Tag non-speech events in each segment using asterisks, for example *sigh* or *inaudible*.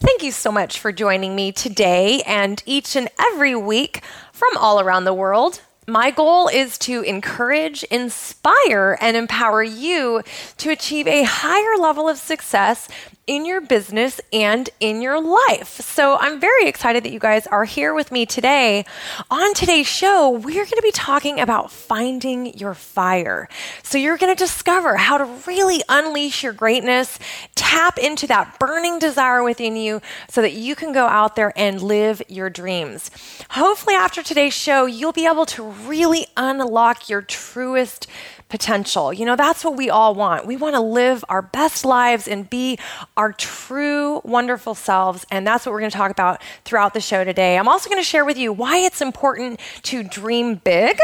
Thank you so much for joining me today and each and every week from all around the world. My goal is to encourage, inspire, and empower you to achieve a higher level of success in your business and in your life. So I'm very excited that you guys are here with me today. On today's show, we're going to be talking about finding your fire. So you're going to discover how to really unleash your greatness, tap into that burning desire within you so that you can go out there and live your dreams. Hopefully, after today's show, you'll be able to really unlock your truest potential. You know, that's what we all want. We want to live our best lives and be our true, wonderful selves. And that's what we're going to talk about throughout the show today. I'm also going to share with you why it's important to dream big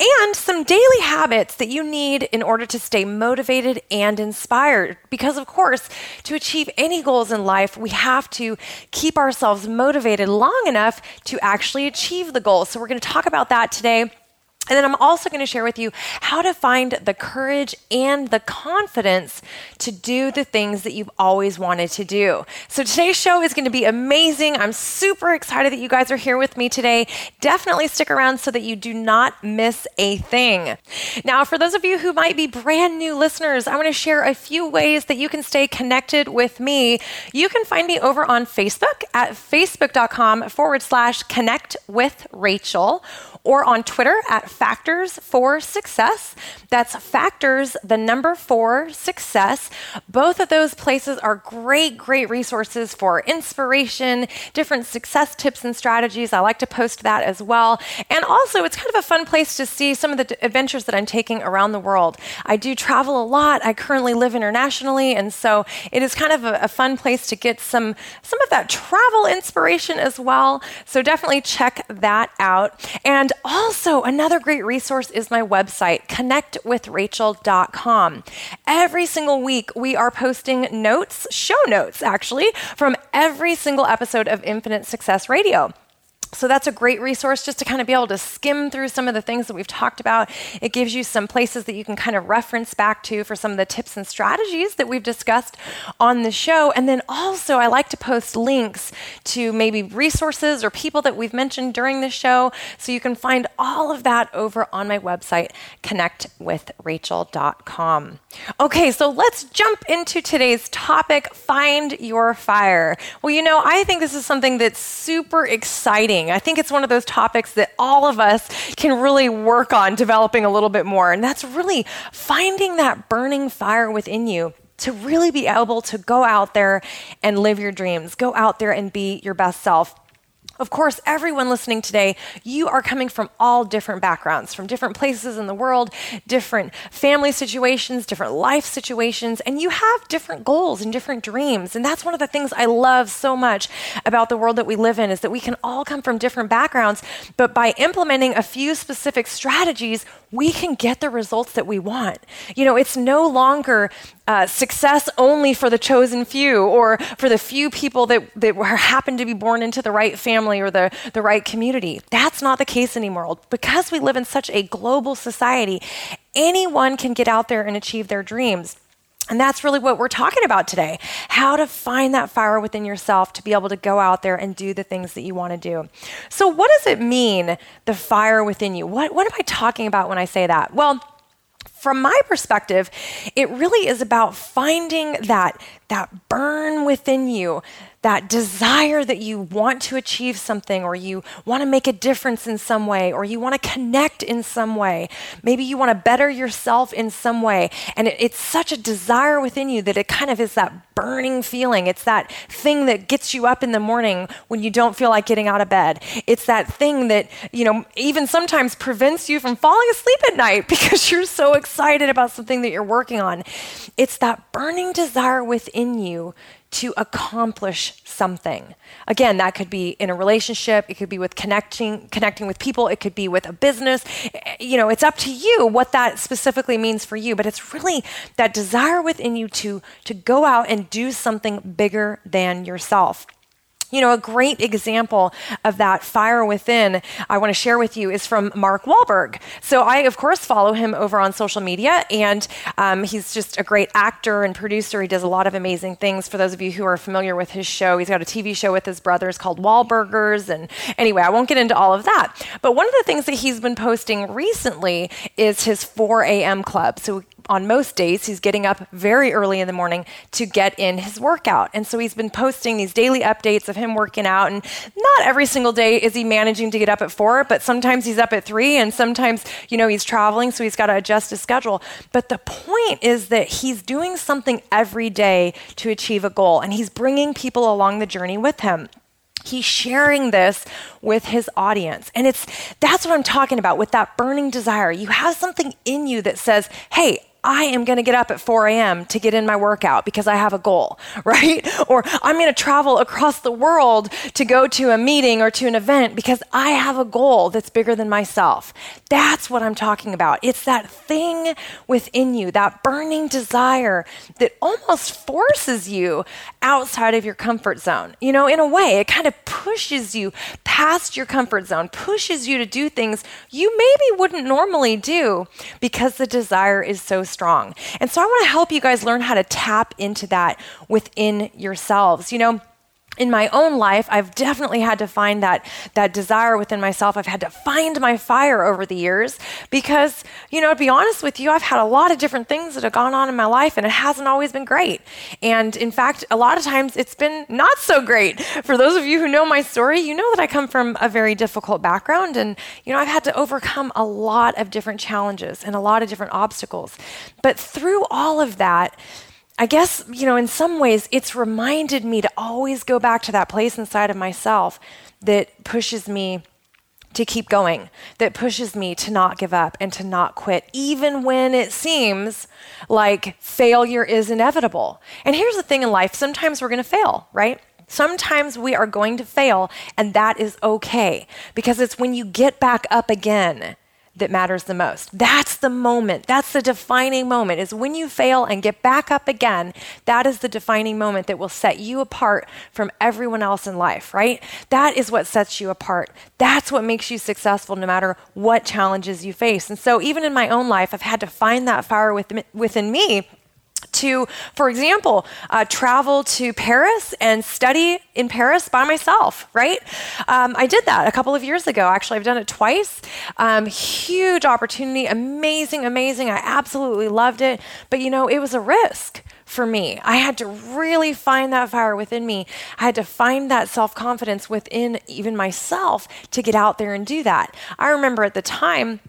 and some daily habits that you need in order to stay motivated and inspired. Because, of course, to achieve any goals in life, we have to keep ourselves motivated long enough to actually achieve the goals. So, we're going to talk about that today. And then I'm also going to share with you how to find the courage and the confidence to do the things that you've always wanted to do. So today's show is going to be amazing. I'm super excited that you guys are here with me today. Definitely stick around so that you do not miss a thing. Now, for those of you who might be brand new listeners, I want to share a few ways that you can stay connected with me. You can find me over on Facebook at facebook.com forward slash connect with Rachel or on Twitter at Factors for Success. That's Factors, the number four success. Both of those places are great, great resources for inspiration, different success tips and strategies. I like to post that as well. And also, it's kind of a fun place to see some of the adventures that I'm taking around the world. I do travel a lot. I currently live internationally, and so it is kind of a, a fun place to get some some of that travel inspiration as well. So definitely check that out. And also, another great resource is my website, connectwithrachel.com. Every single week, we are posting notes, show notes actually, from every single episode of Infinite Success Radio. So that's a great resource just to kind of be able to skim through some of the things that we've talked about. It gives you some places that you can kind of reference back to for some of the tips and strategies that we've discussed on the show. And then also, I like to post links to maybe resources or people that we've mentioned during the show. So you can find all of that over on my website, connectwithrachel.com. Okay, so let's jump into today's topic find your fire. Well, you know, I think this is something that's super exciting I think it's one of those topics that all of us can really work on developing a little bit more. And that's really finding that burning fire within you to really be able to go out there and live your dreams, go out there and be your best self. Of course, everyone listening today, you are coming from all different backgrounds, from different places in the world, different family situations, different life situations, and you have different goals and different dreams. And that's one of the things I love so much about the world that we live in is that we can all come from different backgrounds, but by implementing a few specific strategies, we can get the results that we want. You know, it's no longer uh, success only for the chosen few or for the few people that, that happen to be born into the right family or the, the right community. That's not the case anymore. Because we live in such a global society, anyone can get out there and achieve their dreams. And that's really what we're talking about today how to find that fire within yourself to be able to go out there and do the things that you want to do. So, what does it mean, the fire within you? What, what am I talking about when I say that? Well, from my perspective, it really is about finding that, that burn within you, that desire that you want to achieve something or you want to make a difference in some way or you want to connect in some way. Maybe you want to better yourself in some way. And it, it's such a desire within you that it kind of is that burning feeling. It's that thing that gets you up in the morning when you don't feel like getting out of bed. It's that thing that, you know, even sometimes prevents you from falling asleep at night *laughs* because you're so excited about something that you're working on. It's that burning desire within you to accomplish something. Again, that could be in a relationship, it could be with connecting connecting with people, it could be with a business. You know, it's up to you what that specifically means for you, but it's really that desire within you to to go out and do something bigger than yourself. You know, a great example of that fire within I want to share with you is from Mark Wahlberg. So I, of course, follow him over on social media, and um, he's just a great actor and producer. He does a lot of amazing things. For those of you who are familiar with his show, he's got a TV show with his brothers called Wahlburgers. And anyway, I won't get into all of that. But one of the things that he's been posting recently is his 4 a.m. club. So on most days, he's getting up very early in the morning to get in his workout. And so he's been posting these daily updates of him working out. And not every single day is he managing to get up at four, but sometimes he's up at three, and sometimes, you know, he's traveling, so he's got to adjust his schedule. But the point is that he's doing something every day to achieve a goal, and he's bringing people along the journey with him he's sharing this with his audience and it's that's what i'm talking about with that burning desire you have something in you that says hey I am going to get up at 4 a.m. to get in my workout because I have a goal, *laughs* right? Or I'm going to travel across the world to go to a meeting or to an event because I have a goal that's bigger than myself. That's what I'm talking about. It's that thing within you, that burning desire that almost forces you outside of your comfort zone. You know, in a way, it kind of pushes you past your comfort zone, pushes you to do things you maybe wouldn't normally do because the desire is so strong. And so I want to help you guys learn how to tap into that within yourselves. You know, in my own life i've definitely had to find that that desire within myself. I've had to find my fire over the years because you know to be honest with you i've had a lot of different things that have gone on in my life and it hasn't always been great. And in fact a lot of times it's been not so great. For those of you who know my story you know that i come from a very difficult background and you know i've had to overcome a lot of different challenges and a lot of different obstacles. But through all of that I guess, you know, in some ways, it's reminded me to always go back to that place inside of myself that pushes me to keep going, that pushes me to not give up and to not quit, even when it seems like failure is inevitable. And here's the thing in life sometimes we're going to fail, right? Sometimes we are going to fail, and that is okay because it's when you get back up again that matters the most. That's the moment. That's the defining moment is when you fail and get back up again. That is the defining moment that will set you apart from everyone else in life, right? That is what sets you apart. That's what makes you successful no matter what challenges you face. And so even in my own life, I've had to find that fire within me to, for example, uh, travel to Paris and study in Paris by myself, right? Um, I did that a couple of years ago. Actually, I've done it twice. Um, huge opportunity, amazing, amazing. I absolutely loved it. But you know, it was a risk for me. I had to really find that fire within me. I had to find that self confidence within even myself to get out there and do that. I remember at the time,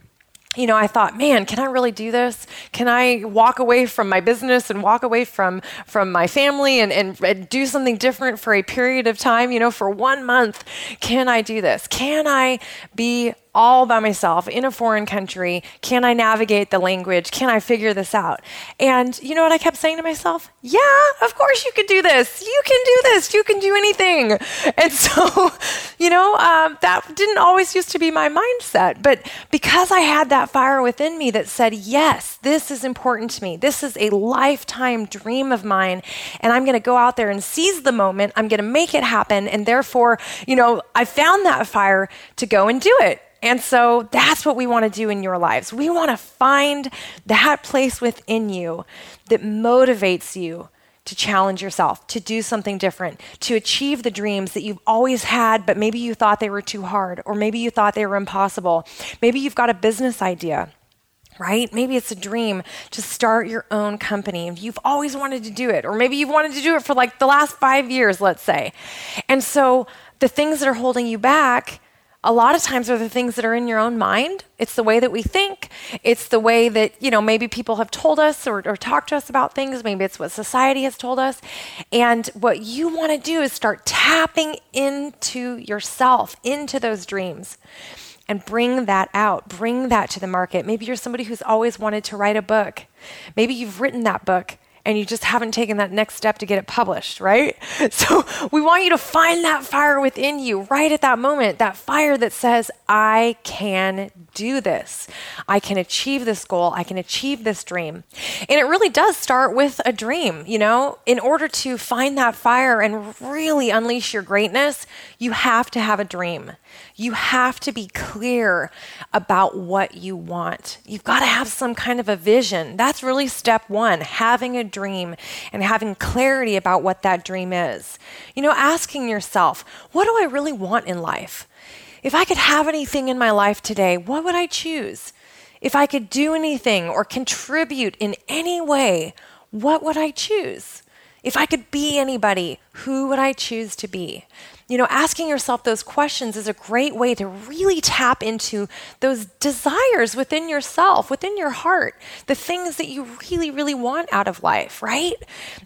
you know, I thought, man, can I really do this? Can I walk away from my business and walk away from from my family and, and, and, do something different for a period of time? You know, for one month, can I do this? Can I be all by myself in a foreign country? Can I navigate the language? Can I figure this out? And you know what I kept saying to myself? Yeah, of course you can do this. You can do this. You can do anything. And *laughs* so, you know, um, that didn't always used to be my mindset. But because I had that fire within me that said, yes, this is important to me, this is a lifetime dream of mine, and I'm going to go out there and seize the moment, I'm going to make it happen. And therefore, you know, I found that fire to go and do it. And so that's what we want to do in your lives. We want to find that place within you that motivates you to challenge yourself, to do something different, to achieve the dreams that you've always had, but maybe you thought they were too hard, or maybe you thought they were impossible. Maybe you've got a business idea right? Maybe it's a dream to start your own company. And you've always wanted to do it, or maybe you've wanted to do it for like the last five years, let's say. And so the things that are holding you back a lot of times are the things that are in your own mind. It's the way that we think. It's the way that, you know, maybe people have told us or, or talked to us about things. Maybe it's what society has told us. And what you want to do is start tapping into yourself, into those dreams and bring that out, bring that to the market. Maybe you're somebody who's always wanted to write a book. Maybe you've written that book and you just haven't taken that next step to get it published, right? *laughs* So we want you to find that fire within you right at that moment, that fire that says, I can do this. I can achieve this goal. I can achieve this dream. And it really does start with a dream, you know? In order to find that fire and really unleash your greatness, you have to have a dream. You have to be clear about what you want. You've got to have some kind of a vision. That's really step one having a dream and having clarity about what that dream is. You know, asking yourself, what do I really want in life? If I could have anything in my life today, what would I choose? If I could do anything or contribute in any way, what would I choose? If I could be anybody, who would I choose to be? You know, asking yourself those questions is a great way to really tap into those desires within yourself, within your heart, the things that you really, really want out of life, right?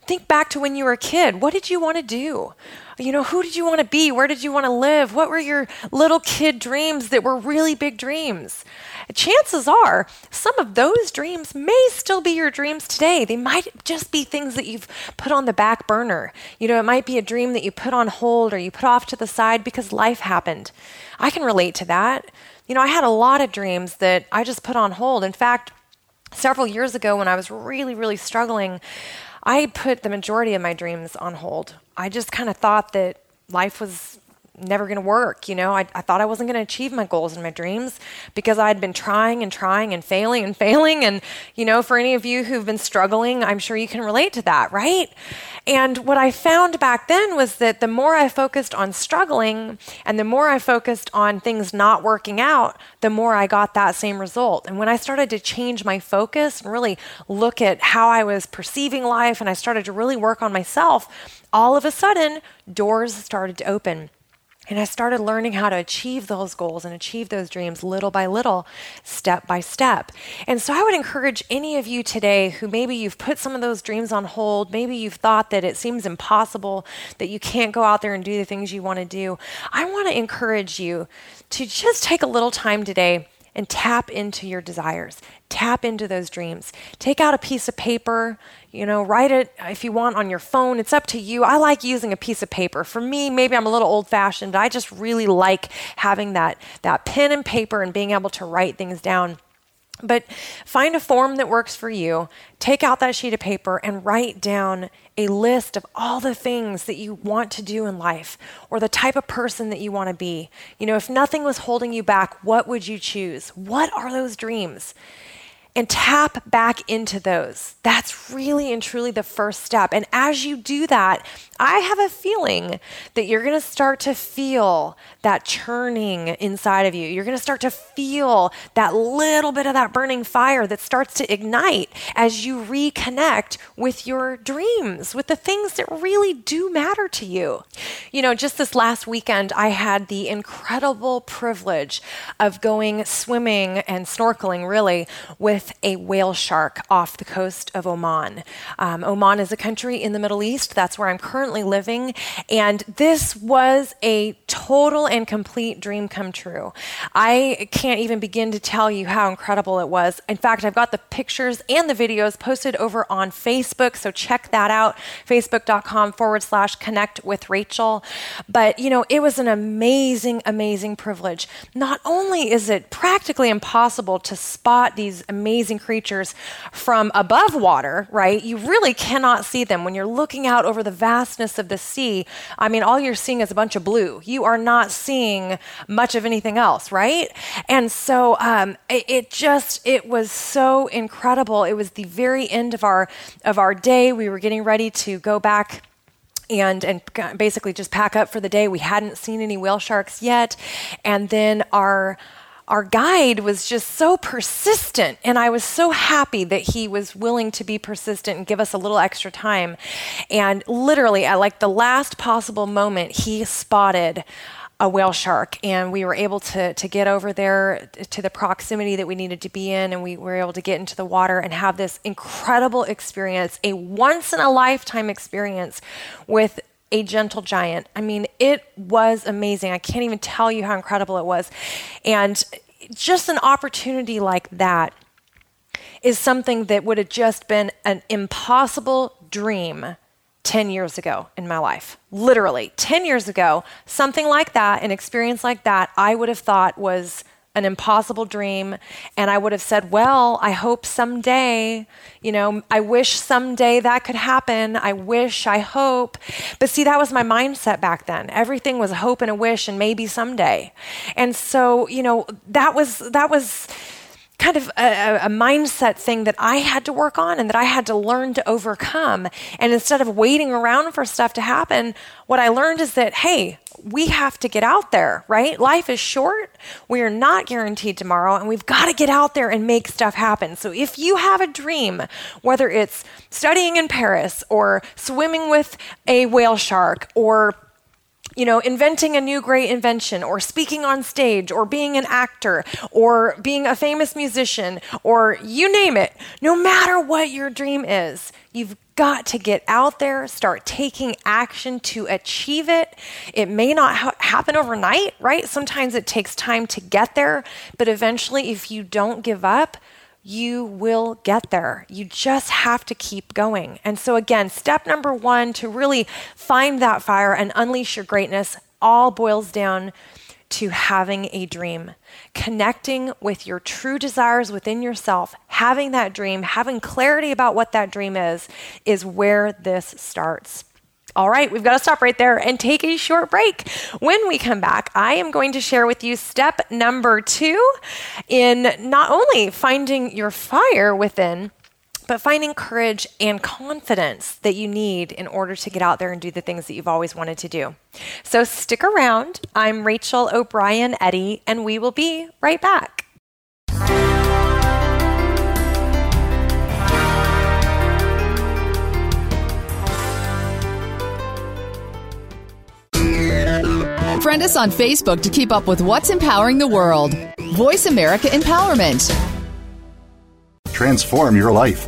Think back to when you were a kid. What did you want to do? You know, who did you want to be? Where did you want to live? What were your little kid dreams that were really big dreams? Chances are some of those dreams may still be your dreams today. They might just be things that you've put on the back burner. You know, it might be a dream that you put on hold or you put off to the side because life happened. I can relate to that. You know, I had a lot of dreams that I just put on hold. In fact, several years ago when I was really, really struggling, I put the majority of my dreams on hold. I just kind of thought that life was never going to work. You know, I, I thought I wasn't going to achieve my goals and my dreams because I'd been trying and trying and failing and *laughs* failing. And, you know, for any of you who've been struggling, I'm sure you can relate to that, right? And what I found back then was that the more I focused on struggling and the more I focused on things not working out, the more I got that same result. And when I started to change my focus and really look at how I was perceiving life and I started to really work on myself, all of a sudden, doors started to open. And I started learning how to achieve those goals and achieve those dreams little by little, step by step. And so I would encourage any of you today who maybe you've put some of those dreams on hold, maybe you've thought that it seems impossible, that you can't go out there and do the things you want to do. I want to encourage you to just take a little time today and tap into your desires. Tap into those dreams. Take out a piece of paper, you know, write it uh, if you want on your phone. It's up to you. I like using a piece of paper. For me, maybe I'm a little old-fashioned, but I just really like having that that pen and paper and being able to write things down. But find a form that works for you. Take out that sheet of paper and write down a list of all the things that you want to do in life or the type of person that you want to be. You know, if nothing was holding you back, what would you choose? What are those dreams? And tap back into those. That's really and truly the first step. And as you do that, I have a feeling that you're going to start to feel that churning inside of you. You're going to start to feel that little bit of that burning fire that starts to ignite as you reconnect with your dreams, with the things that really do matter to you. You know, just this last weekend, I had the incredible privilege of going swimming and snorkeling really with with a whale shark off the coast of Oman. Um, Oman is a country in the Middle East. That's where I'm currently living. And this was a total and complete dream come true. I can't even begin to tell you how incredible it was. In fact, I've got the pictures and the videos posted over on Facebook. So check that out facebook.com forward slash connect with Rachel. But, you know, it was an amazing, amazing privilege. Not only is it practically impossible to spot these amazing amazing creatures from above water, right? You really cannot see them. When you're looking out over the vastness of the sea, I mean, all you're seeing is a bunch of blue. You are not seeing much of anything else, right? And so um, it, it just, it was so incredible. It was the very end of our, of our day. We were getting ready to go back and and basically just pack up for the day. We hadn't seen any whale sharks yet, and then our our guide was just so persistent. And I was so happy that he was willing to be persistent and give us a little extra time. And literally, at like the last possible moment, he spotted a whale shark and we were able to to get over there to the proximity that we needed to be in and we were able to get into the water and have this incredible experience a once in a lifetime experience with a gentle giant. I mean it was amazing. I can't even tell you how incredible it was. And just an opportunity like that is something that would have just been an impossible dream 10 years ago in my life. Literally, 10 years ago, something like that, an experience like that, I would have thought was an impossible dream. And I would have said, Well, I hope someday, you know, I wish someday that could happen. I wish, I hope. But see, that was my mindset back then. Everything was a hope and a wish and maybe someday. And so, you know, that was, that was, kind of a, a, mindset thing that I had to work on and that I had to learn to overcome. And instead of waiting around for stuff to happen, what I learned is that, hey, we have to get out there, right? Life is short. We are not guaranteed tomorrow, and we've got to get out there and make stuff happen. So if you have a dream, whether it's studying in Paris or swimming with a whale shark or you know, inventing a new great invention or speaking on stage or being an actor or being a famous musician or you name it, no matter what your dream is, you've got to get out there, start taking action to achieve it. It may not ha- happen overnight, right? Sometimes it takes time to get there, but eventually, if you don't give up, you will get there. You just have to keep going. And so, again, step number one to really find that fire and unleash your greatness all boils down to having a dream, connecting with your true desires within yourself, having that dream, having clarity about what that dream is, is where this starts. All right, we've got to stop right there and take a short break. When we come back, I am going to share with you step number two in not only finding your fire within, but finding courage and confidence that you need in order to get out there and do the things that you've always wanted to do. So stick around. I'm Rachel O'Brien Eddy, and we will be right back. Friend us on Facebook to keep up with what's empowering the world. Voice America Empowerment. Transform your life,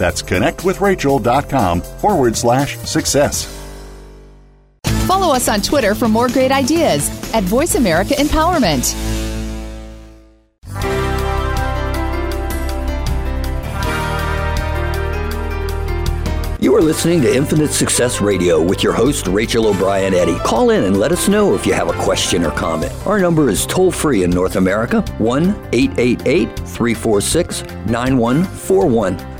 That's connectwithrachel.com forward slash success. Follow us on Twitter for more great ideas at Voice America Empowerment. You are listening to Infinite Success Radio with your host, Rachel O'Brien Eddy. Call in and let us know if you have a question or comment. Our number is toll free in North America 1 888 346 9141.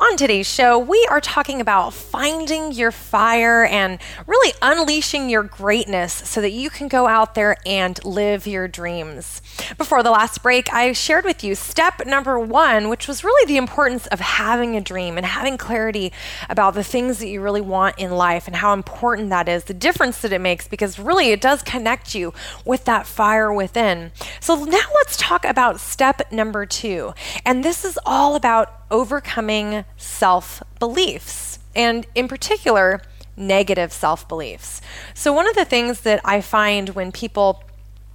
On today's show, we are talking about finding your fire and really unleashing your greatness so that you can go out there and live your dreams. Before the last break, I shared with you step number one, which was really the importance of having a dream and having clarity about the things that you really want in life and how important that is, the difference that it makes, because really it does connect you with that fire within. So now let's talk about step number two. And this is all about overcoming self beliefs, and in particular, negative self beliefs. So, one of the things that I find when people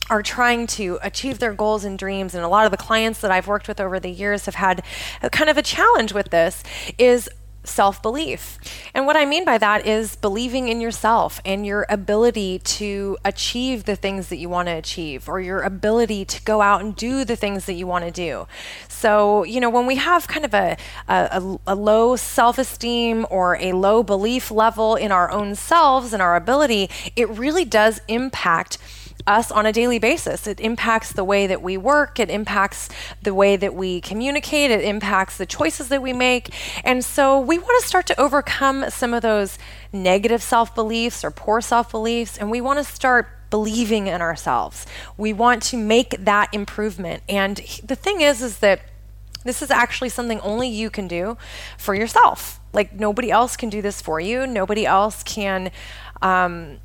are trying to achieve their goals and dreams, and a lot of the clients that I've worked with over the years have had kind of a challenge with this, is self belief. And what I mean by that is believing in yourself and your ability to achieve the things that you want to achieve or your ability to go out and do the things that you want to do. So, you know, when we have kind of a, a, a low self esteem or a low belief level in our own selves and our ability, it really does impact us on a daily basis. It impacts the way that we work, it impacts the way that we communicate, it impacts the choices that we make. And so we want to start to overcome some of those negative self beliefs or poor self beliefs, and we want to start believing in ourselves. We want to make that improvement. And the thing is, is that this is actually something only you can do for yourself. Like nobody else can do this for you. Nobody else can um,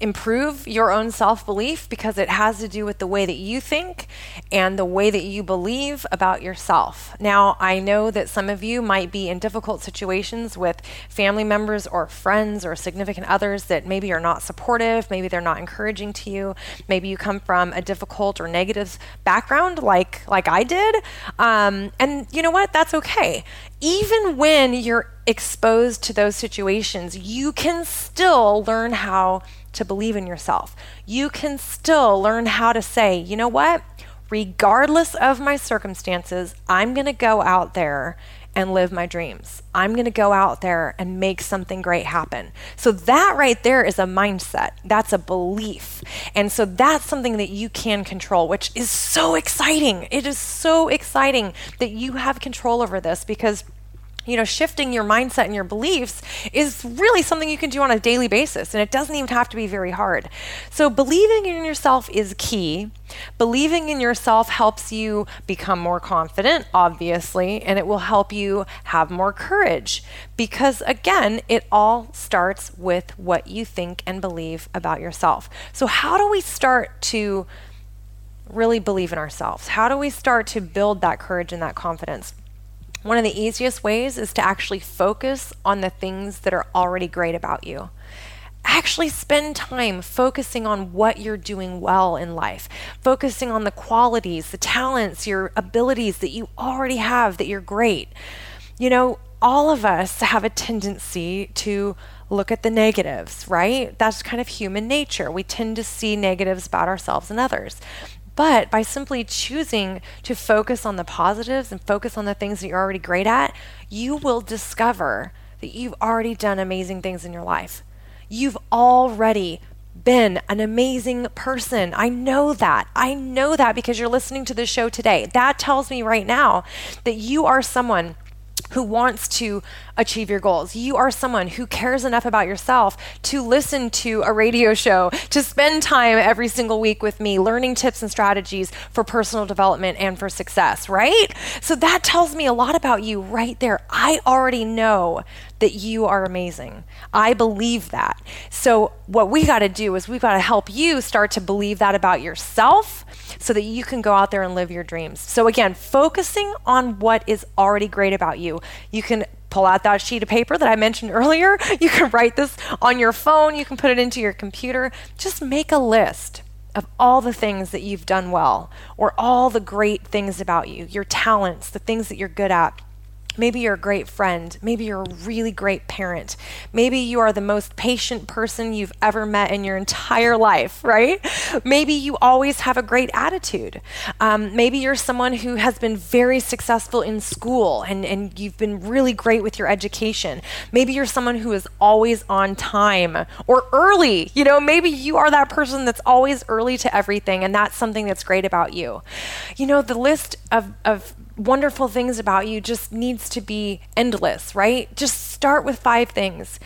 improve your own self belief because it has to do with the way that you think and the way that you believe about yourself. Now, I know that some of you might be in difficult situations with family members or friends or significant others that maybe are not supportive, maybe they're not encouraging to you, maybe you come from a difficult or negative background like like I did. Um, and you know what? That's okay. Even when you're exposed to those situations, you can still learn how to believe in yourself. You can still learn how to say, you know what? Regardless of my circumstances, I'm going to go out there and live my dreams. I'm going to go out there and make something great happen. So, that right there is a mindset. That's a belief. And so, that's something that you can control, which is so exciting. It is so exciting that you have control over this because you know, shifting your mindset and your beliefs is really something you can do on a daily basis, and it doesn't even have to be very hard. So, believing in yourself is key. Believing in yourself helps you become more confident, obviously, and it will help you have more courage because, again, it all starts with what you think and believe about yourself. So, how do we start to really believe in ourselves? How do we start to build that courage and that confidence? One of the easiest ways is to actually focus on the things that are already great about you. Actually, spend time focusing on what you're doing well in life, focusing on the qualities, the talents, your abilities that you already have that you're great. You know, all of us have a tendency to look at the negatives, right? That's kind of human nature. We tend to see negatives about ourselves and others. But by simply choosing to focus on the positives and focus on the things that you're already great at, you will discover that you've already done amazing things in your life. You've already been an amazing person. I know that. I know that because you're listening to this show today. That tells me right now that you are someone who wants to achieve your goals. You are someone who cares enough about yourself to listen to a radio show, to spend time every single week with me learning tips and strategies for personal development and for success, right? So that tells me a lot about you right there. I already know that you are amazing. I believe that. So, what we got to do is we've got to help you start to believe that about yourself so that you can go out there and live your dreams. So, again, focusing on what is already great about you. You can pull out that sheet of paper that I mentioned earlier. *laughs* You can write this on your phone, you can put it into your computer. Just make a list of all the things that you've done well or all the great things about you, your talents, the things that you're good at. Maybe you're a great friend. Maybe you're a really great parent. Maybe you are the most patient person you've ever met in your entire life, right? Maybe you always have a great attitude. Um, maybe you're someone who has been very successful in school and, and you've been really great with your education. Maybe you're someone who is always on time or early. You know, maybe you are that person that's always early to everything, and that's something that's great about you. You know, the list of, of wonderful things about you just needs to be endless, right? Just start with five things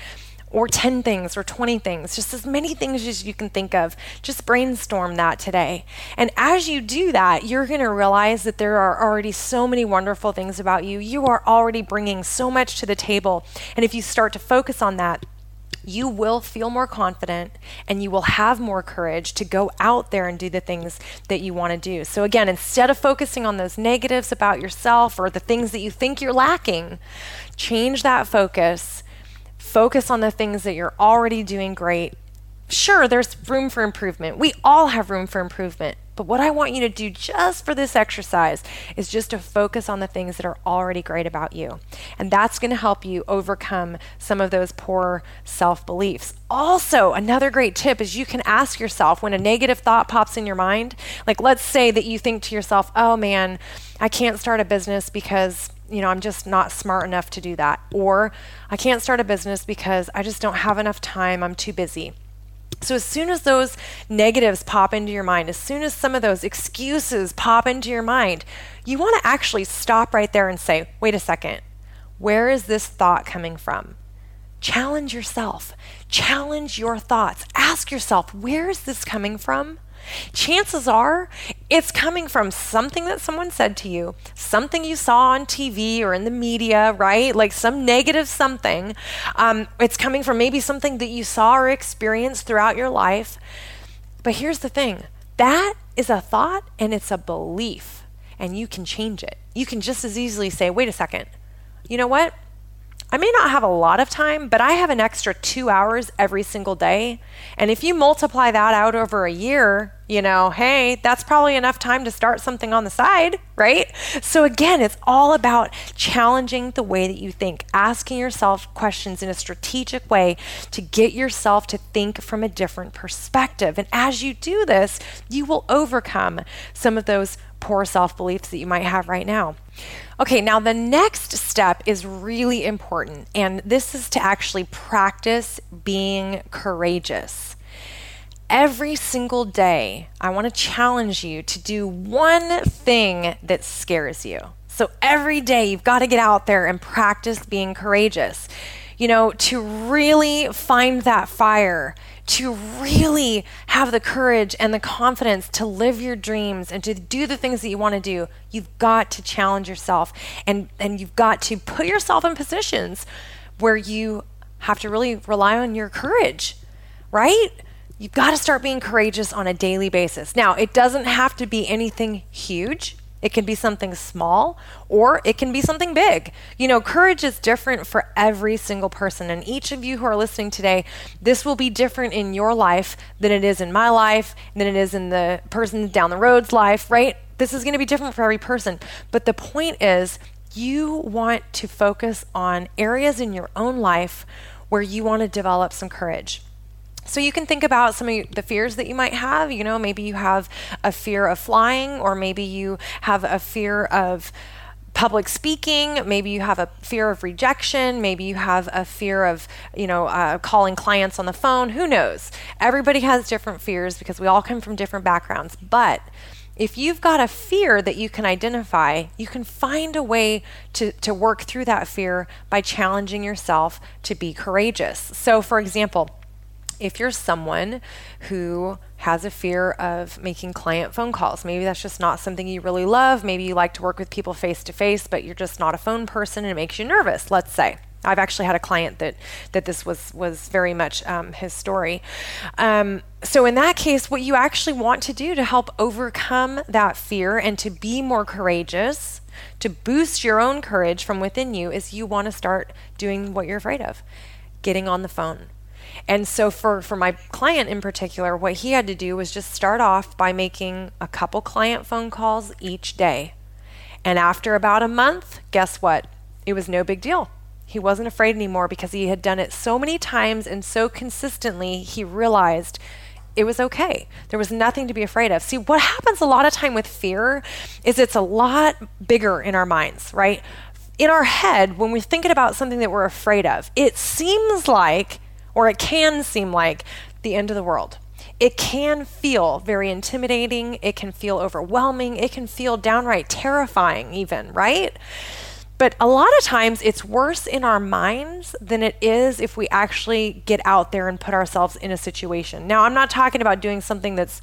or 10 things or 20 things, just as many things as you can think of. Just brainstorm that today. And as you do that, you're going to realize that there are already so many wonderful things about you. You are already bringing so much to the table. And if you start to focus on that, you will feel more confident and you will have more courage to go out there and do the things that you want to do. So, again, instead of focusing on those negatives about yourself or the things that you think you're lacking, change that focus. Focus on the things that you're already doing great. Sure, there's room for improvement. We all have room for improvement. But what I want you to do just for this exercise is just to focus on the things that are already great about you. And that's going to help you overcome some of those poor self beliefs. Also, another great tip is you can ask yourself when a negative thought pops in your mind, like let's say that you think to yourself, oh man, I can't start a business because you know, I'm just not smart enough to do that. Or I can't start a business because I just don't have enough time, I'm too busy. So, as soon as those negatives pop into your mind, as soon as some of those excuses pop into your mind, you want to actually stop right there and say, wait a second, where is this thought coming from? Challenge yourself, challenge your thoughts. Ask yourself, where is this coming from? Chances are it's coming from something that someone said to you, something you saw on TV or in the media, right? Like some negative something. Um, it's coming from maybe something that you saw or experienced throughout your life. But here's the thing that is a thought and it's a belief, and you can change it. You can just as easily say, wait a second, you know what? I may not have a lot of time, but I have an extra two hours every single day. And if you multiply that out over a year, you know, hey, that's probably enough time to start something on the side, right? So again, it's all about challenging the way that you think, asking yourself questions in a strategic way to get yourself to think from a different perspective. And as you do this, you will overcome some of those poor self beliefs that you might have right now. Okay, now the next step is really important, and this is to actually practice being courageous. Every single day, I want to challenge you to do one thing that scares you. So every day, you've got to get out there and practice being courageous. You know, to really find that fire to really have the courage and the confidence to live your dreams and to do the things that you want to do, you've got to challenge yourself and, and you've got to put yourself in positions where you have to really rely on your courage, right? You've got to start being courageous on a daily basis. Now, it doesn't have to be anything huge. It can be something small or it can be something big. You know, courage is different for every single person. And each of you who are listening today, this will be different in your life than it is in my life, than it is in the person down the road's life, right? This is going to be different for every person. But the point is, you want to focus on areas in your own life where you want to develop some courage. So you can think about some of the fears that you might have. You know, maybe you have a fear of flying, or maybe you have a fear of public speaking maybe you have a fear of rejection maybe you have a fear of you know uh, calling clients on the phone who knows everybody has different fears because we all come from different backgrounds but if you've got a fear that you can identify, you can find a way to, to work through that fear by challenging yourself to be courageous. So, for example, if you're someone who has a fear of making client phone calls, maybe that's just not something you really love. Maybe you like to work with people face to face, but you're just not a phone person and it makes you nervous, let's say. I've actually had a client that that this was was very much um, his story. Um, so in that case, what you actually want to do to help overcome that fear and to be more courageous, to boost your own courage from within you, is you want to start doing what you're afraid of, getting on the phone, and so for for my client in particular, what he had to do was just start off by making a couple client phone calls each day. And after about a month, guess what? It was no big deal. He wasn't afraid anymore because he had done it so many times and so consistently, he realized it was okay. There was nothing to be afraid of. See, what happens a lot of time with fear is it's a lot bigger in our minds, right? In our head, when we're thinking about something that we're afraid of, it seems like or it can seem like the end of the world. It can feel very intimidating. It can feel overwhelming. It can feel downright terrifying, even, right? But a lot of times it's worse in our minds than it is if we actually get out there and put ourselves in a situation. Now, I'm not talking about doing something that's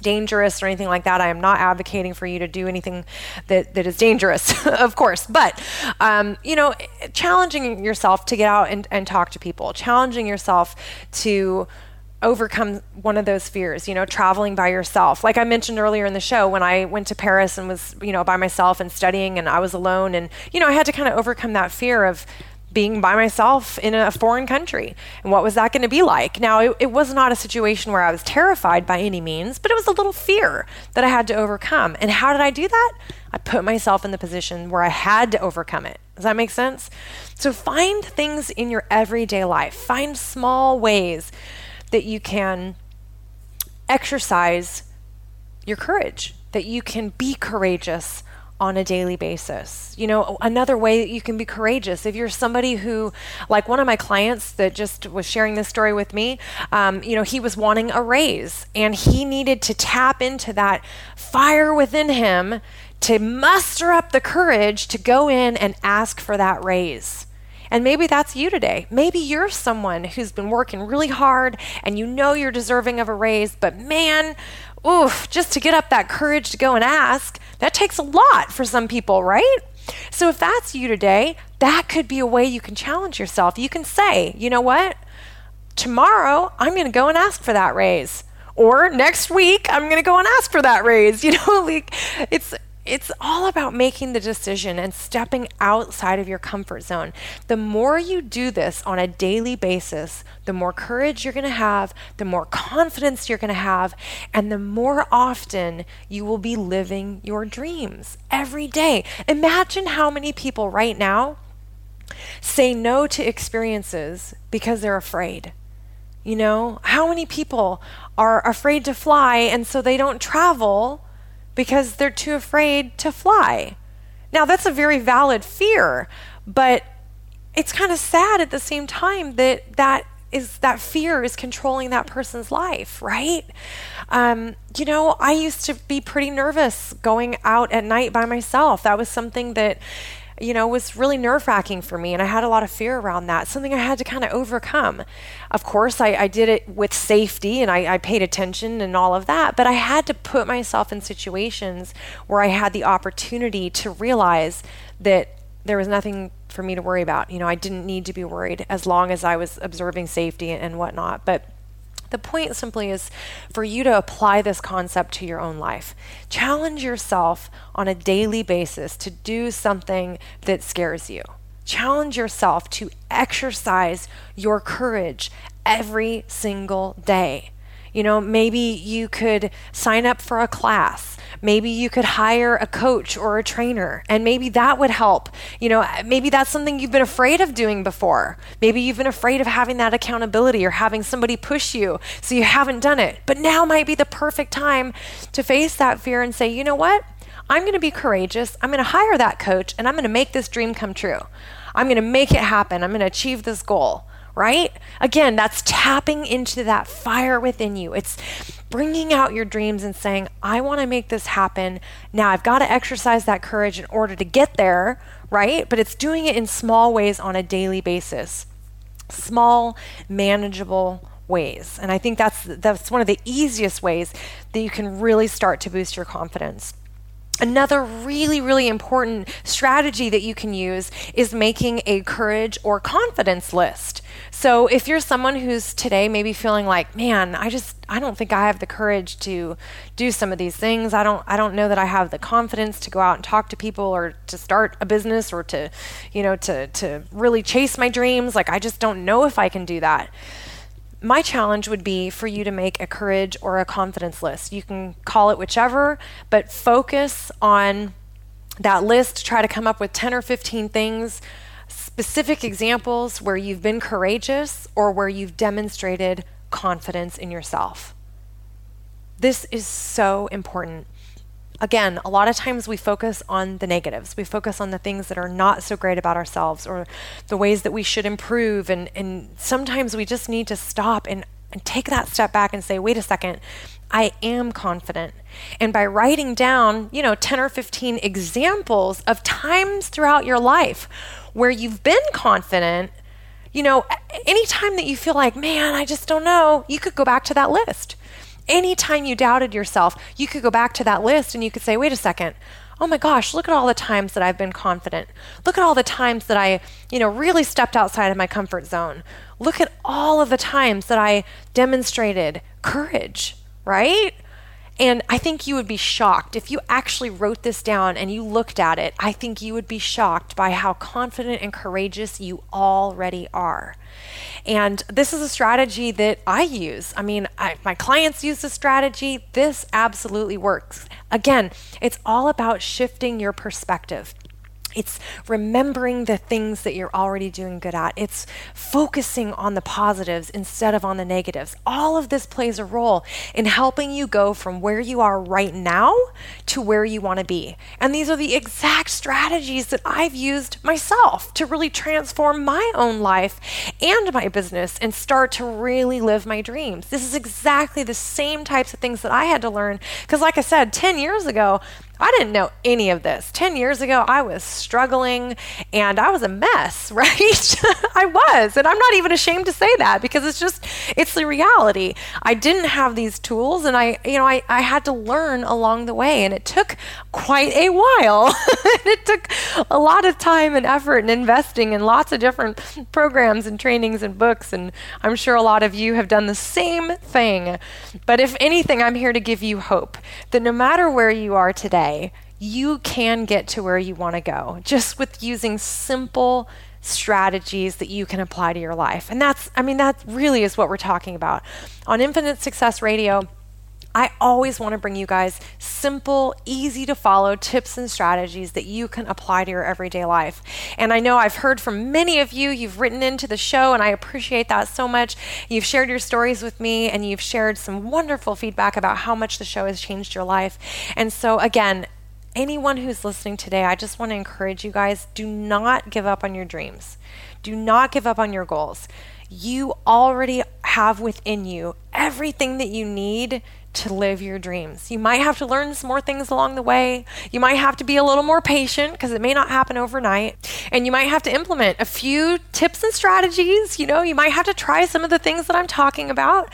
dangerous or anything like that. I am not advocating for you to do anything that, that is dangerous, *laughs* of course. But, um, you know, challenging yourself to get out and, and talk to people, challenging yourself to overcome one of those fears you know traveling by yourself like i mentioned earlier in the show when i went to paris and was you know by myself and studying and i was alone and you know i had to kind of overcome that fear of being by myself in a foreign country. And what was that going to be like? Now, it, it, was not a situation where I was terrified by any means, but it was a little fear that I had to overcome. And how did I do that? I put myself in the position where I had to overcome it. Does that make sense? So find things in your everyday life, find small ways that you can exercise your courage, that you can be courageous on a daily basis. You know, another way that you can be courageous, if you're somebody who, like one of my clients that just was sharing this story with me, um, you know, he was wanting a raise and he needed to tap into that fire within him to muster up the courage to go in and ask for that raise. And maybe that's you today. Maybe you're someone who's been working really hard and you know you're deserving of a raise, but man, oof, just to get up that courage to go and ask, that takes a lot for some people, right? So if that's you today, that could be a way you can challenge yourself. You can say, you know what? Tomorrow, I'm going to go and ask for that raise. Or next week, I'm going to go and ask for that raise. *laughs* You know, like it's it's all about making the decision and stepping outside of your comfort zone. The more you do this on a daily basis, the more courage you're going to have, the more confidence you're going to have, and the more often you will be living your dreams every day. Imagine how many people right now say no to experiences because they're afraid. You know, how many people are afraid to fly and so they don't travel because they're too afraid to fly. Now, that's a very valid fear, but it's kind of sad at the same time that that is that fear is controlling that person's life, right? Um, you know, I used to be pretty nervous going out at night by myself. That was something that you know, was really nerve wracking for me. And I had a lot of fear around that, something I had to kind of overcome. Of course, I, I did it with safety and I, I, paid attention and all of that, but I had to put myself in situations where I had the opportunity to realize that there was nothing for me to worry about. You know, I didn't need to be worried as long as I was observing safety and whatnot. But the point simply is for you to apply this concept to your own life. Challenge yourself on a daily basis to do something that scares you. Challenge yourself to exercise your courage every single day. You know, maybe you could sign up for a class. Maybe you could hire a coach or a trainer, and maybe that would help. You know, maybe that's something you've been afraid of doing before. Maybe you've been afraid of having that accountability or having somebody push you, so you haven't done it. But now might be the perfect time to face that fear and say, you know what? I'm going to be courageous. I'm going to hire that coach, and I'm going to make this dream come true. I'm going to make it happen. I'm going to achieve this goal right? Again, that's tapping into that fire within you. It's bringing out your dreams and saying, I want to make this happen. Now I've got to exercise that courage in order to get there, right? But it's doing it in small ways on a daily basis. Small, manageable ways. And I think that's that's one of the easiest ways that you can really start to boost your confidence. Another really, really important strategy that you can use is making a courage or confidence list. So, if you're someone who's today maybe feeling like, man, I just, I don't think I have the courage to do some of these things. I don't, I don't know that I have the confidence to go out and talk to people or to start a business or to, you know, to, to really chase my dreams. Like, I just don't know if I can do that my challenge would be for you to make a courage or a confidence list. You can call it whichever, but focus on that list. Try to come up with 10 or 15 things, specific examples where you've been courageous or where you've demonstrated confidence in yourself. This is so important again, a lot of times we focus on the negatives. We focus on the things that are not so great about ourselves or the ways that we should improve. And, and sometimes we just need to stop and, and take that step back and say, wait a second, I am confident. And by writing down, you know, 10 or 15 examples of times throughout your life where you've been confident, you know, anytime that you feel like, man, I just don't know, you could go back to that list anytime you doubted yourself, you could go back to that list and you could say, wait a second. Oh my gosh, look at all the times that I've been confident. Look at all the times that I, you know, really stepped outside of my comfort zone. Look at all of the times that I demonstrated courage, right? And I think you would be shocked if you actually wrote this down and you looked at it. I think you would be shocked by how confident and courageous you already are. And this is a strategy that I use. I mean, I, my clients use this strategy. This absolutely works. Again, it's all about shifting your perspective. It's remembering the things that you're already doing good at. It's focusing on the positives instead of on the negatives. All of this plays a role in helping you go from where you are right now to where you want to be. And these are the exact strategies that I've used myself to really transform my own life and my business and start to really live my dreams. This is exactly the same types of things that I had to learn because, like I said, 10 years ago, I didn't know any of this. 10 years ago, I was struggling and I was a mess, *laughs* right? I was. And I'm not even ashamed to say that because it's just, it's the reality. I didn't have these tools and I, you know, I, I had to learn along the way and it took quite a while. *laughs* it took a lot of time and effort and investing in lots of different programs and trainings and books. And I'm sure a lot of you have done the same thing. But if anything, I'm here to give you hope that no matter where you are today, way, you can get to where you want to go just with using simple strategies that you can apply to your life. And that's, I mean, that really is what we're talking about. On Infinite Success Radio, I always want to bring you guys simple, easy to follow tips and strategies that you can apply to your everyday life. And I know I've heard from many of you, you've written into the show, and I appreciate that so much. You've shared your stories with me, and you've shared some wonderful feedback about how much the show has changed your life. And so, again, anyone who's listening today, I just want to encourage you guys do not give up on your dreams, do not give up on your goals. You already have within you everything that you need to live your dreams. You might have to learn some more things along the way. You might have to be a little more patient because it may not happen overnight. And you might have to implement a few tips and strategies. You know, you might have to try some of the things that I'm talking about.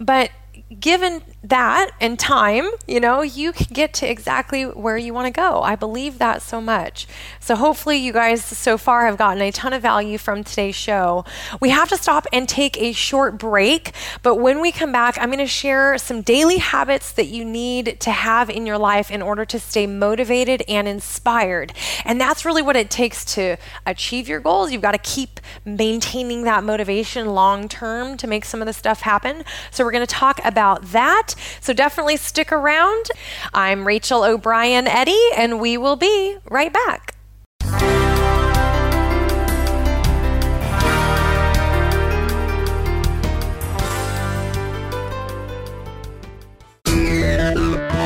But given that and time, you know, you can get to exactly where you want to go. I believe that so much. So hopefully you guys so far have gotten a ton of value from today's show. We have to stop and take a short break, but when we come back, I'm going to share some daily habits that you need to have in your life in order to stay motivated and inspired. And that's really what it takes to achieve your goals. You've got to keep maintaining that motivation long term to make some of the stuff happen. So we're going to talk about that so definitely stick around. I'm Rachel O'Brien Eddy, and we will be right back.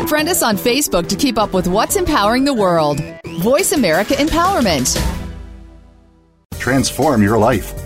Friend us on Facebook to keep up with what's empowering the world. Voice America Empowerment. Transform your life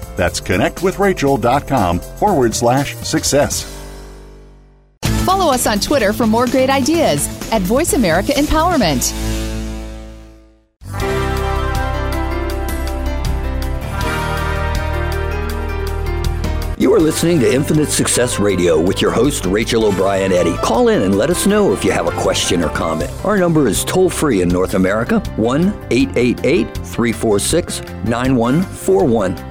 That's connectwithrachel.com forward slash success. Follow us on Twitter for more great ideas at Voice America Empowerment. You are listening to Infinite Success Radio with your host, Rachel O'Brien Eddy. Call in and let us know if you have a question or comment. Our number is toll free in North America 1 888 346 9141.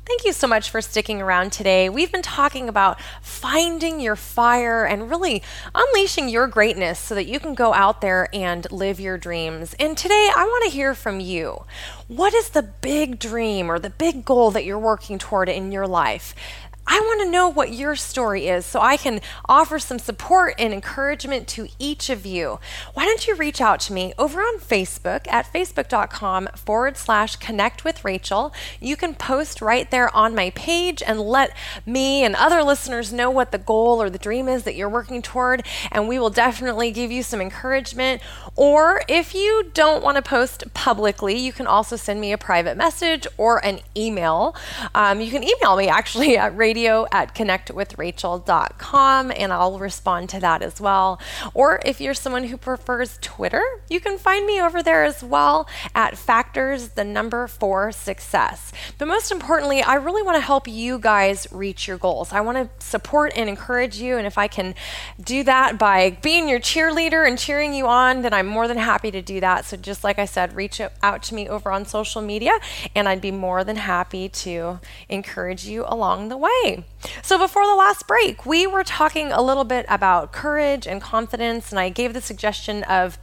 Thank you so much for sticking around today. We've been talking about finding your fire and really unleashing your greatness so that you can go out there and live your dreams. And today I want to hear from you. What is the big dream or the big goal that you're working toward in your life? I want to know what your story is so I can offer some support and encouragement to each of you. Why don't you reach out to me over on Facebook at facebook.com forward slash connect with Rachel. You can post right there on my page and let me and other listeners know what the goal or the dream is that you're working toward, and we will definitely give you some encouragement. Or if you don't want to post publicly, you can also send me a private message or an email. Um, you can email me actually at radio at connectwithrachel.com and I'll respond to that as well. Or if you're someone who prefers Twitter, you can find me over there as well at factors, the number for success. But most importantly, I really want to help you guys reach your goals. I want to support and encourage you. And if I can do that by being your cheerleader and cheering you on, then I'm more than happy to do that. So just like I said, reach out to me over on social media and I'd be more than happy to encourage you along the way. So, before the last break, we were talking a little bit about courage and confidence, and I gave the suggestion of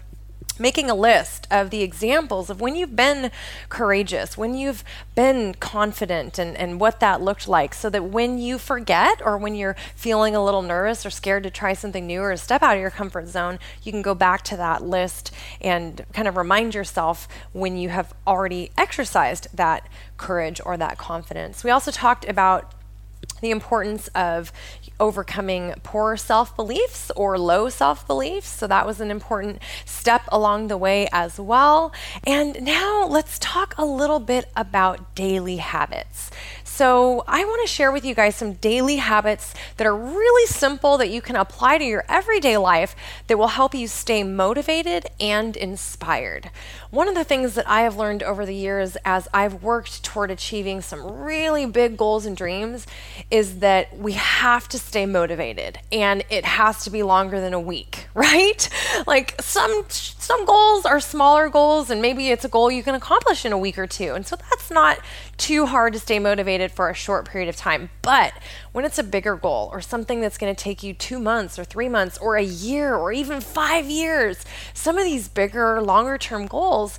making a list of the examples of when you've been courageous, when you've been confident, and, and what that looked like, so that when you forget or when you're feeling a little nervous or scared to try something new or step out of your comfort zone, you can go back to that list and kind of remind yourself when you have already exercised that courage or that confidence. We also talked about the importance of overcoming poor self beliefs or low self beliefs. So that was an important step along the way as well. And now let's talk a little bit about daily habits. So, I want to share with you guys some daily habits that are really simple that you can apply to your everyday life that will help you stay motivated and inspired. One of the things that I have learned over the years as I've worked toward achieving some really big goals and dreams is that we have to stay motivated and it has to be longer than a week, *laughs* right? Like some some goals are smaller goals and maybe it's a goal you can accomplish in a week or two. And so that's not too hard to stay motivated for a short period of time. But when it's a bigger goal or something that's going to take you 2 months or 3 months or a year or even 5 years, some of these bigger longer term goals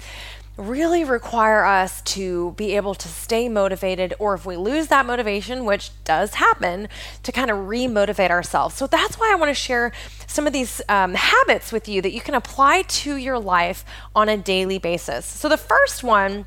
really require us to be able to stay motivated, or if we lose that motivation, which does happen, to kind of remotivate ourselves. So that's why I want to share some of these um, habits with you that you can apply to your life on a daily basis. So the first one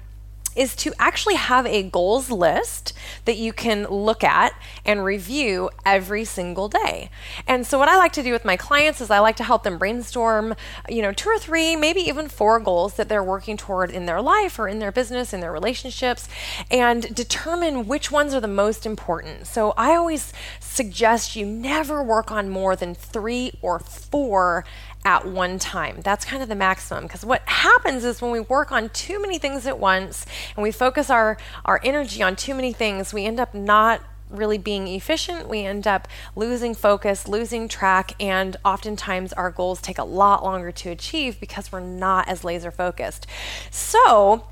is to actually have a goals list that you can look at and review every single day. And so what I like to do with my clients is I like to help them brainstorm, you know, two or three, maybe even four goals that they're working toward in their life or in their business, in their relationships, and determine which ones are the most important. So I always suggest you never work on more than 3 or 4 at one time. That's kind of the maximum because what happens is when we work on too many things at once and we focus our our energy on too many things, we end up not really being efficient, we end up losing focus, losing track, and oftentimes our goals take a lot longer to achieve because we're not as laser focused. So,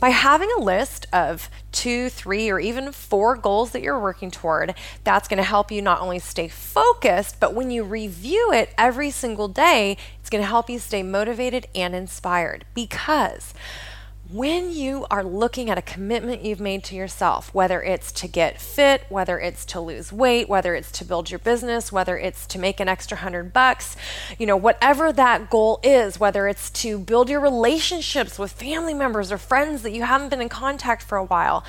by having a list of two, three, or even four goals that you're working toward, that's going to help you not only stay focused, but when you review it every single day, it's going to help you stay motivated and inspired. Because when you are looking at a commitment you've made to yourself, whether it's to get fit, whether it's to lose weight, whether it's to build your business, whether it's to make an extra hundred bucks, you know, whatever that goal is, whether it's to build your relationships with family members or friends that you haven't been in contact for a while,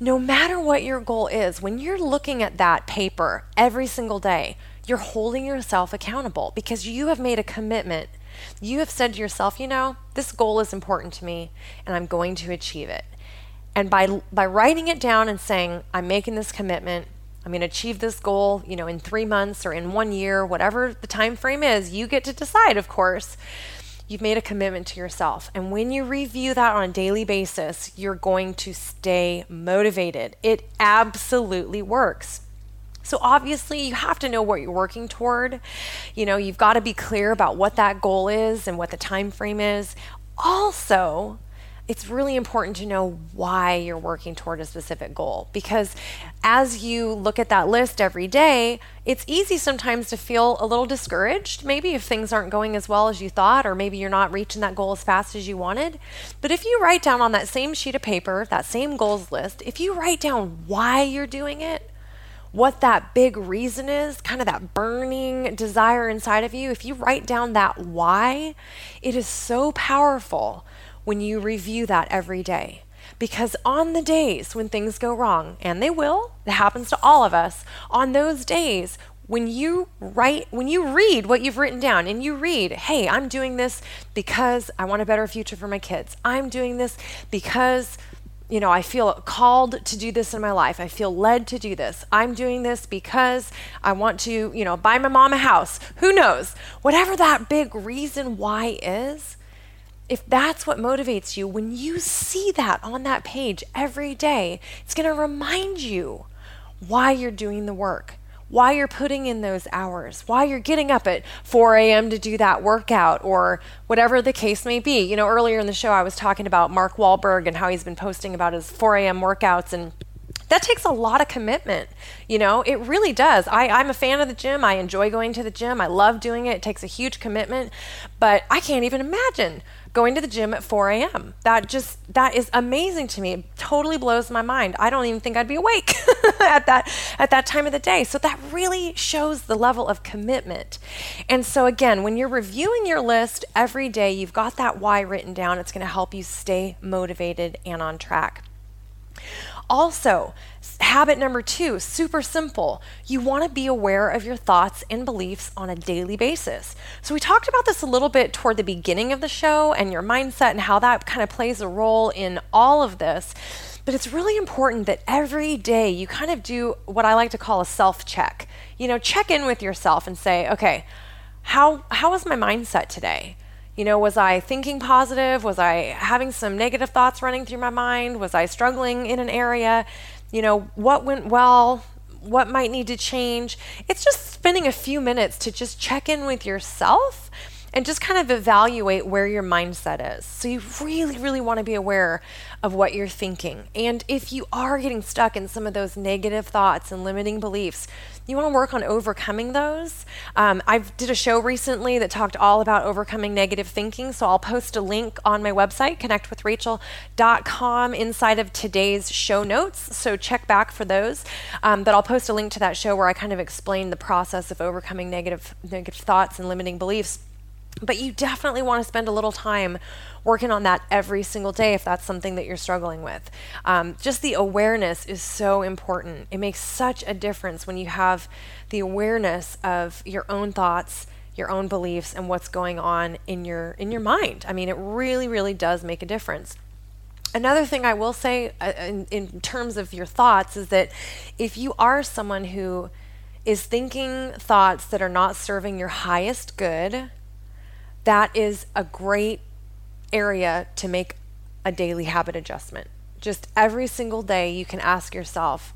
no matter what your goal is, when you're looking at that paper every single day, you're holding yourself accountable because you have made a commitment you have said to yourself, you know, this goal is important to me and I'm going to achieve it. And by by writing it down and saying, I'm making this commitment, I'm going to achieve this goal, you know, in 3 months or in 1 year, whatever the time frame is, you get to decide, of course. You've made a commitment to yourself. And when you review that on a daily basis, you're going to stay motivated. It absolutely works. So obviously, you have to know what you're working toward. You know, you've got to be clear about what that goal is and what the time frame is. Also, it's really important to know why you're working toward a specific goal because as you look at that list every day, it's easy sometimes to feel a little discouraged, maybe if things aren't going as well as you thought, or maybe you're not reaching that goal as fast as you wanted. But if you write down on that same sheet of paper, that same goals list, if you write down why you're doing it, what that big reason is, kind of that burning desire inside of you, if you write down that why, it is so powerful when you review that every day. Because on the days when things go wrong, and they will, it happens to all of us, on those days when you write when you read what you've written down and you read hey i'm doing this because i want a better future for my kids i'm doing this because you know i feel called to do this in my life. I feel led to do this. I'm doing this because i want to you know buy my mom a house. Who knows? Whatever that big reason why is if that's what motivates you when you see that on that page every day it's going to remind you why you're doing the work why you're putting in those hours, why you're getting up at 4 a.m. to do that workout, or whatever the case may be. You know, earlier in the show, I was talking about Mark Wahlberg and how he's been posting about his 4 a.m. workouts and that takes a lot of commitment. You know, it really does. I, I'm a fan of the gym. I enjoy going to the gym. I love doing it. It takes a huge commitment, but I can't even imagine going to the gym at 4 a.m. That just that is amazing to me. It totally blows my mind. I don't even think I'd be awake *laughs* at that at that time of the day. So that really shows the level of commitment. And so again, when you're reviewing your list every day, you've got that why written down. It's going to help you stay motivated and on track. Also, habit number two, super simple. You want to be aware of your thoughts and beliefs on a daily basis. So, we talked about this a little bit toward the beginning of the show and your mindset and how that kind of plays a role in all of this. But it's really important that every day you kind of do what I like to call a self check. You know, check in with yourself and say, okay, how, how was my mindset today? You know, was I thinking positive? Was I having some negative thoughts running through my mind? Was I struggling in an area? You know, what went well? What might need to change? It's just spending a few minutes to just check in with yourself and just kind of evaluate where your mindset is. So you really, really want to be aware of what you're thinking. And if you are getting stuck in some of those negative thoughts and limiting beliefs, you want to work on overcoming those. Um, I did a show recently that talked all about overcoming negative thinking. So I'll post a link on my website, connectwithrachel.com, inside of today's show notes. So check back for those. Um, but I'll post a link to that show where I kind of explain the process of overcoming negative negative thoughts and limiting beliefs. But you definitely want to spend a little time working on that every single day if that's something that you're struggling with. Um, just the awareness is so important. It makes such a difference when you have the awareness of your own thoughts, your own beliefs, and what's going on in your in your mind. I mean, it really, really does make a difference. Another thing I will say uh, in, in terms of your thoughts is that if you are someone who is thinking thoughts that are not serving your highest good, that is a great area to make a daily habit adjustment. Just every single day, you can ask yourself,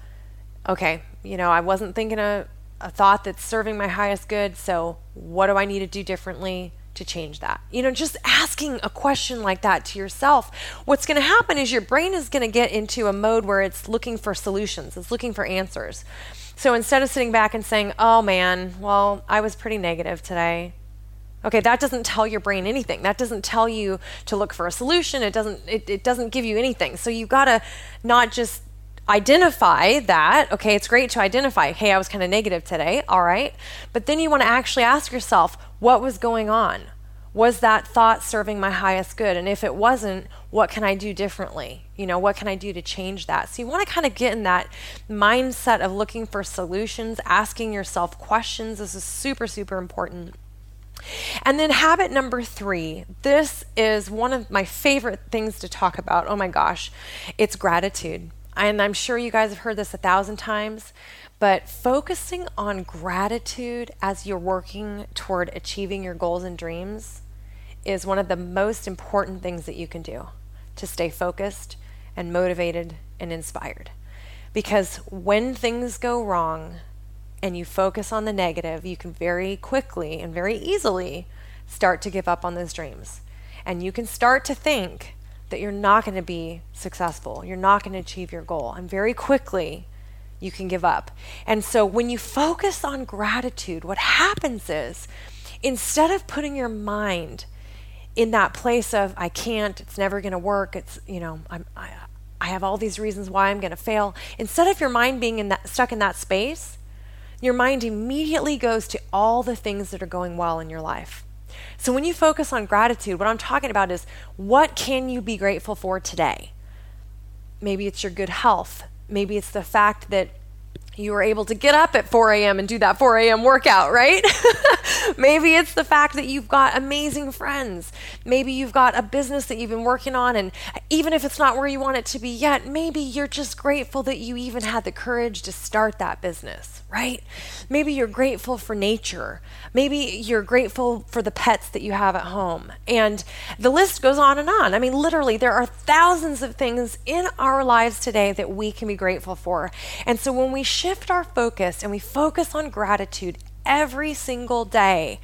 okay, you know, I wasn't thinking a, a thought that's serving my highest good, so what do I need to do differently to change that? You know, just asking a question like that to yourself, what's going to happen is your brain is going to get into a mode where it's looking for solutions, it's looking for answers. So instead of sitting back and saying, oh man, well, I was pretty negative today, Okay, that doesn't tell your brain anything. That doesn't tell you to look for a solution. It doesn't it, it doesn't give you anything. So you've got to not just identify that. Okay, it's great to identify, hey, I was kind of negative today. All right. But then you want to actually ask yourself, what was going on? Was that thought serving my highest good? And if it wasn't, what can I do differently? You know, what can I do to change that? So you want to kind of get in that mindset of looking for solutions, asking yourself questions. This is super, super important. And then habit number three this is one of my favorite things to talk about. Oh my gosh, it's gratitude. And I'm sure you guys have heard this a thousand times, but focusing on gratitude as you're working toward achieving your goals and dreams is one of the most important things that you can do to stay focused and motivated and inspired. Because when things go wrong, and you focus on the negative, you can very quickly and very easily start to give up on those dreams. And you can start to think that you're not going to be successful, you're not going to achieve your goal. And very quickly, you can give up. And so when you focus on gratitude, what happens is instead of putting your mind in that place of I can't, it's never going to work, it's, you know, I'm, I, I have all these reasons why I'm going to fail. Instead of your mind being in that, stuck in that space, your mind immediately goes to all the things that are going well in your life. So when you focus on gratitude, what I'm talking about is what can you be grateful for today? Maybe it's your good health. Maybe it's the fact that you were able to get up at 4 a.m. and do that 4 a.m. workout, right? *laughs* Maybe it's the fact that you've got amazing friends. Maybe you've got a business that you've been working on, and even if it's not where you want it to be yet, maybe you're just grateful that you even had the courage to start that business, right? Maybe you're grateful for nature. Maybe you're grateful for the pets that you have at home. And the list goes on and on. I mean, literally, there are thousands of things in our lives today that we can be grateful for. And so when we shift our focus and we focus on gratitude every single day,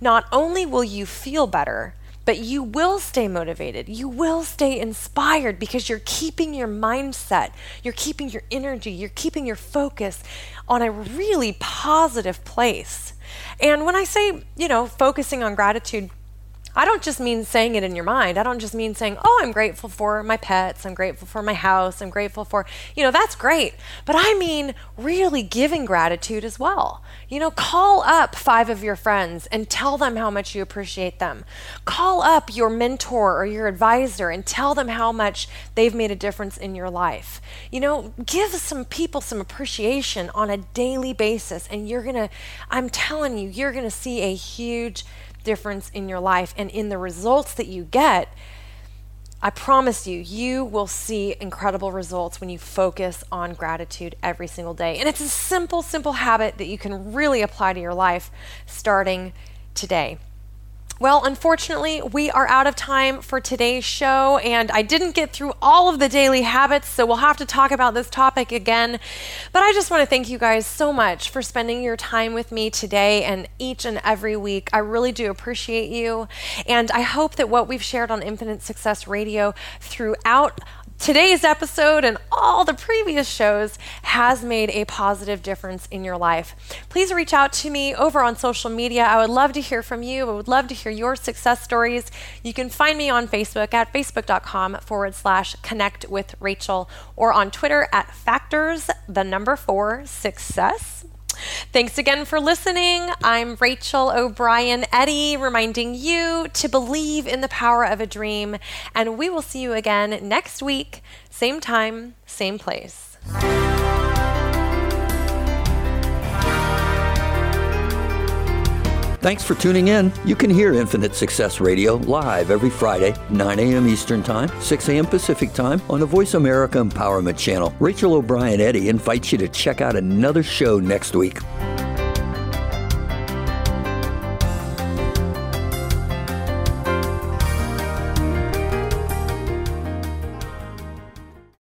not only will you feel better, but you will stay motivated. You will stay inspired because you're keeping your mindset, you're keeping your energy, you're keeping your focus on a really positive place. And when I say, you know, focusing on gratitude, I don't just mean saying it in your mind. I don't just mean saying, oh, I'm grateful for my pets. I'm grateful for my house. I'm grateful for, you know, that's great. But I mean really giving gratitude as well. You know, call up five of your friends and tell them how much you appreciate them. Call up your mentor or your advisor and tell them how much they've made a difference in your life. You know, give some people some appreciation on a daily basis. And you're going to, I'm telling you, you're going to see a huge difference in your life and in the results that you get. I promise you, you will see incredible results when you focus on gratitude every single day. And it's a simple, simple habit that you can really apply to your life starting today. Well, unfortunately, we are out of time for today's show, and I didn't get through all of the daily habits, so we'll have to talk about this topic again. But I just want to thank you guys so much for spending your time with me today and each and every week. I really do appreciate you, and I hope that what we've shared on Infinite Success Radio throughout today's episode and all the previous shows has made a positive difference in your life. Please reach out to me over on social media. I would love to hear from you. I would love to hear your success stories. You can find me on Facebook at facebook.com forward slash connect with Rachel or on Twitter at factors, the number four, success. Thanks again for listening. I'm Rachel O'Brien Eddy, reminding you to believe in the power of a dream. And we will see you again next week, same time, same place. Thanks for tuning in. You can hear Infinite Success Radio live every Friday, 9 a.m. Eastern Time, 6 a.m. Pacific Time on the Voice America Empowerment Channel. Rachel O'Brien Eddy invites you to check out another show next week.